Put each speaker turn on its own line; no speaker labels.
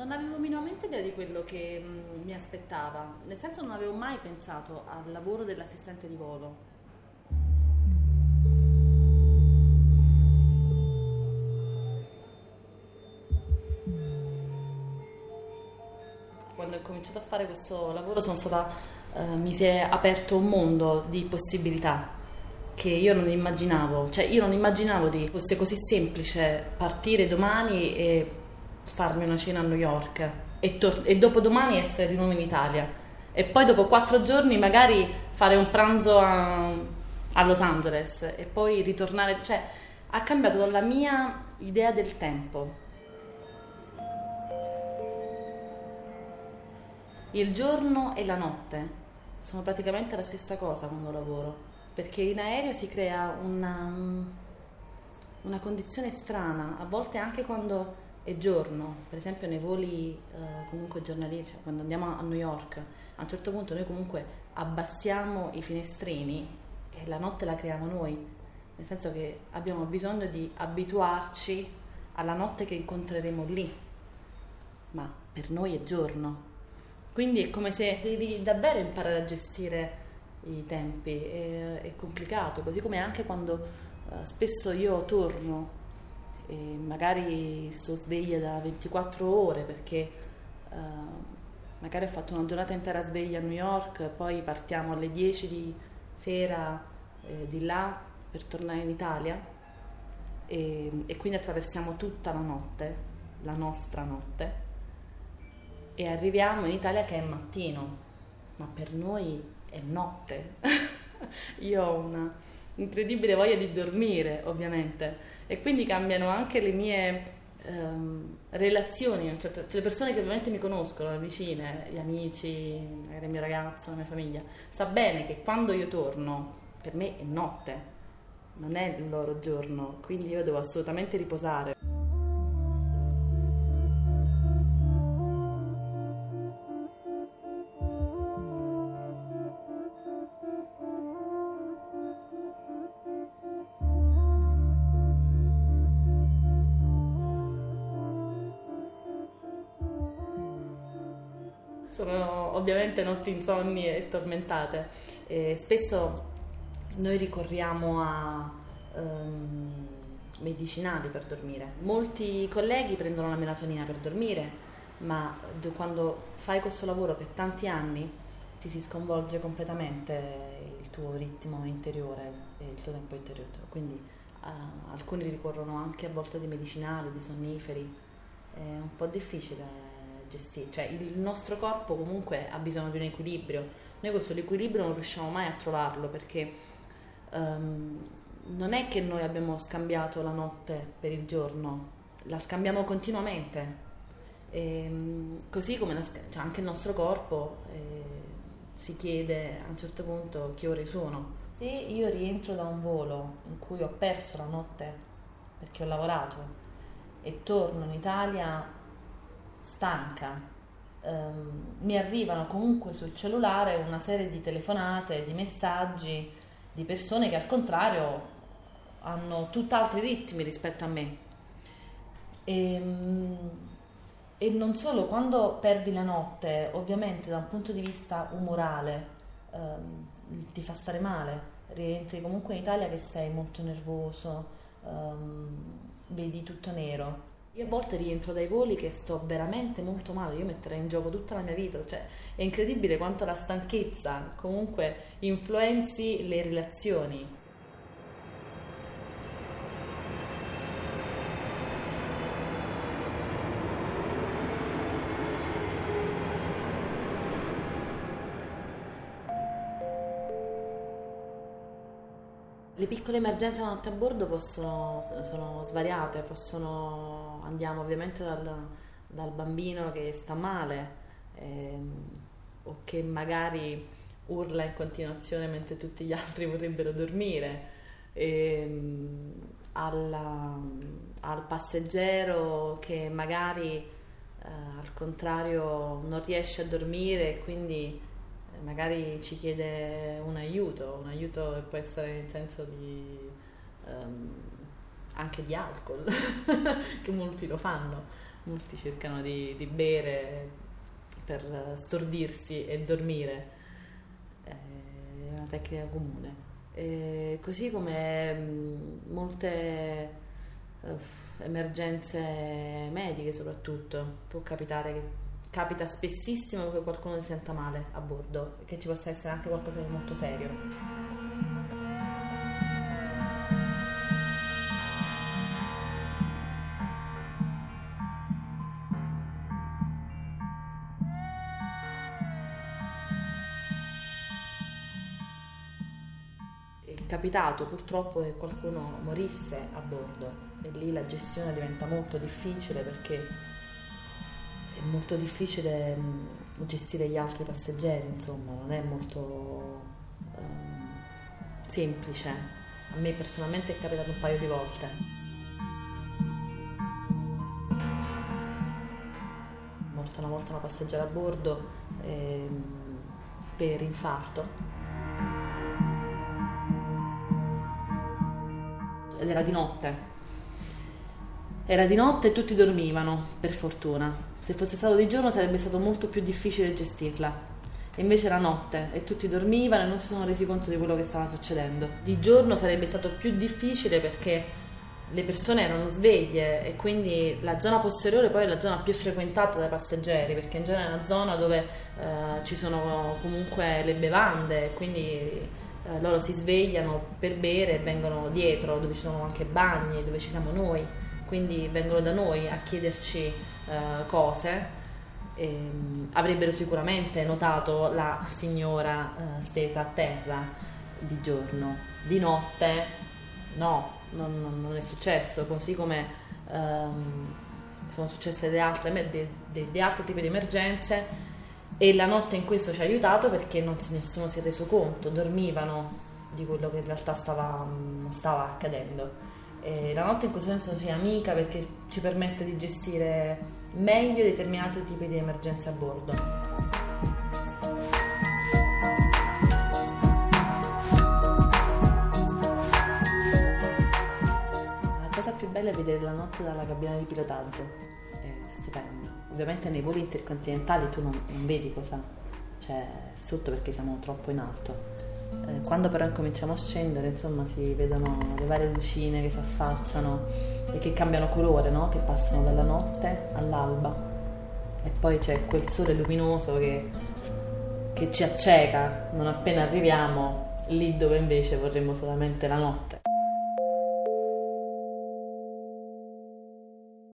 Non avevo minimamente idea di quello che mm, mi aspettava, nel senso non avevo mai pensato al lavoro dell'assistente di volo. Quando ho cominciato a fare questo lavoro sono stata, eh, mi si è aperto un mondo di possibilità che io non immaginavo, cioè io non immaginavo di fosse così semplice partire domani e farmi una cena a New York e, tor- e dopodomani essere di nuovo in Italia e poi dopo quattro giorni magari fare un pranzo a, a Los Angeles e poi ritornare, cioè ha cambiato la mia idea del tempo. Il giorno e la notte sono praticamente la stessa cosa quando lavoro, perché in aereo si crea una, una condizione strana, a volte anche quando è giorno, per esempio nei voli eh, comunque giornalieri, cioè quando andiamo a New York, a un certo punto noi comunque abbassiamo i finestrini e la notte la creiamo noi, nel senso che abbiamo bisogno di abituarci alla notte che incontreremo lì, ma per noi è giorno. Quindi è come se devi davvero imparare a gestire i tempi, è, è complicato, così come anche quando eh, spesso io torno e magari sto sveglia da 24 ore perché uh, magari ho fatto una giornata intera sveglia a New York, poi partiamo alle 10 di sera eh, di là per tornare in Italia e, e quindi attraversiamo tutta la notte, la nostra notte e arriviamo in Italia che è mattino, ma per noi è notte. Io ho una incredibile voglia di dormire, ovviamente, e quindi cambiano anche le mie ehm, relazioni, cioè, le persone che ovviamente mi conoscono, le vicine, gli amici, il mio ragazzo, la mia famiglia, sa bene che quando io torno, per me è notte, non è il loro giorno, quindi io devo assolutamente riposare. Sono ovviamente notti insonni e tormentate. E spesso noi ricorriamo a um, medicinali per dormire. Molti colleghi prendono la melatonina per dormire, ma quando fai questo lavoro per tanti anni ti si sconvolge completamente il tuo ritmo interiore e il tuo tempo interiore. Quindi uh, alcuni ricorrono anche a volte di medicinali, di sonniferi. È un po' difficile gestire, cioè il nostro corpo comunque ha bisogno di un equilibrio. Noi questo equilibrio non riusciamo mai a trovarlo perché um, non è che noi abbiamo scambiato la notte per il giorno, la scambiamo continuamente. E, um, così come la, cioè anche il nostro corpo eh, si chiede a un certo punto che ore sono. Se io rientro da un volo in cui ho perso la notte perché ho lavorato e torno in Italia stanca, ehm, mi arrivano comunque sul cellulare una serie di telefonate, di messaggi di persone che al contrario hanno tutt'altri ritmi rispetto a me. E, ehm, e non solo, quando perdi la notte, ovviamente da un punto di vista umorale ehm, ti fa stare male, rientri comunque in Italia che sei molto nervoso, ehm, vedi tutto nero io a volte rientro dai voli che sto veramente molto male, io metterei in gioco tutta la mia vita, cioè è incredibile quanto la stanchezza comunque influenzi le relazioni. Le piccole emergenze la notte a bordo possono, sono svariate, possono, andiamo ovviamente dal, dal bambino che sta male ehm, o che magari urla in continuazione mentre tutti gli altri vorrebbero dormire, ehm, alla, al passeggero che magari eh, al contrario non riesce a dormire e quindi magari ci chiede un aiuto, un aiuto che può essere in senso di um, anche di alcol, che molti lo fanno, molti cercano di, di bere per stordirsi e dormire, è una tecnica comune. E così come um, molte uh, emergenze mediche soprattutto, può capitare che capita spessissimo che qualcuno si senta male a bordo, che ci possa essere anche qualcosa di molto serio. Capitato purtroppo che qualcuno morisse a bordo e lì la gestione diventa molto difficile perché è molto difficile mm, gestire gli altri passeggeri, insomma, non è molto um, semplice. A me personalmente è capitato un paio di volte. Morta una volta una passeggera a bordo ehm, per infarto. Ed era di notte. Era di notte e tutti dormivano, per fortuna se fosse stato di giorno sarebbe stato molto più difficile gestirla. E invece era notte e tutti dormivano e non si sono resi conto di quello che stava succedendo. Di giorno sarebbe stato più difficile perché le persone erano sveglie e quindi la zona posteriore poi è la zona più frequentata dai passeggeri perché in genere è una zona dove eh, ci sono comunque le bevande quindi eh, loro si svegliano per bere e vengono dietro dove ci sono anche bagni, dove ci siamo noi. Quindi vengono da noi a chiederci uh, cose. E, um, avrebbero sicuramente notato la signora uh, stesa a terra di giorno, di notte no, non, non, è successo, così come um, sono successe altre, de, de, de altri tipi di emergenze e la notte in questo ci ha aiutato perché non, nessuno si è reso conto, dormivano di quello che in realtà stava, stava accadendo. E la notte in questo senso ci è amica perché ci permette di gestire meglio determinati tipi di emergenze a bordo. La cosa più bella è vedere la notte dalla cabina di pilotaggio, stupendo. Ovviamente nei voli intercontinentali tu non, non vedi cosa c'è sotto perché siamo troppo in alto eh, quando però incominciamo a scendere, insomma, si vedono le varie lucine che si affacciano e che cambiano colore, no? Che passano dalla notte all'alba. E poi c'è quel sole luminoso che, che ci acceca non appena arriviamo lì dove invece vorremmo solamente la notte.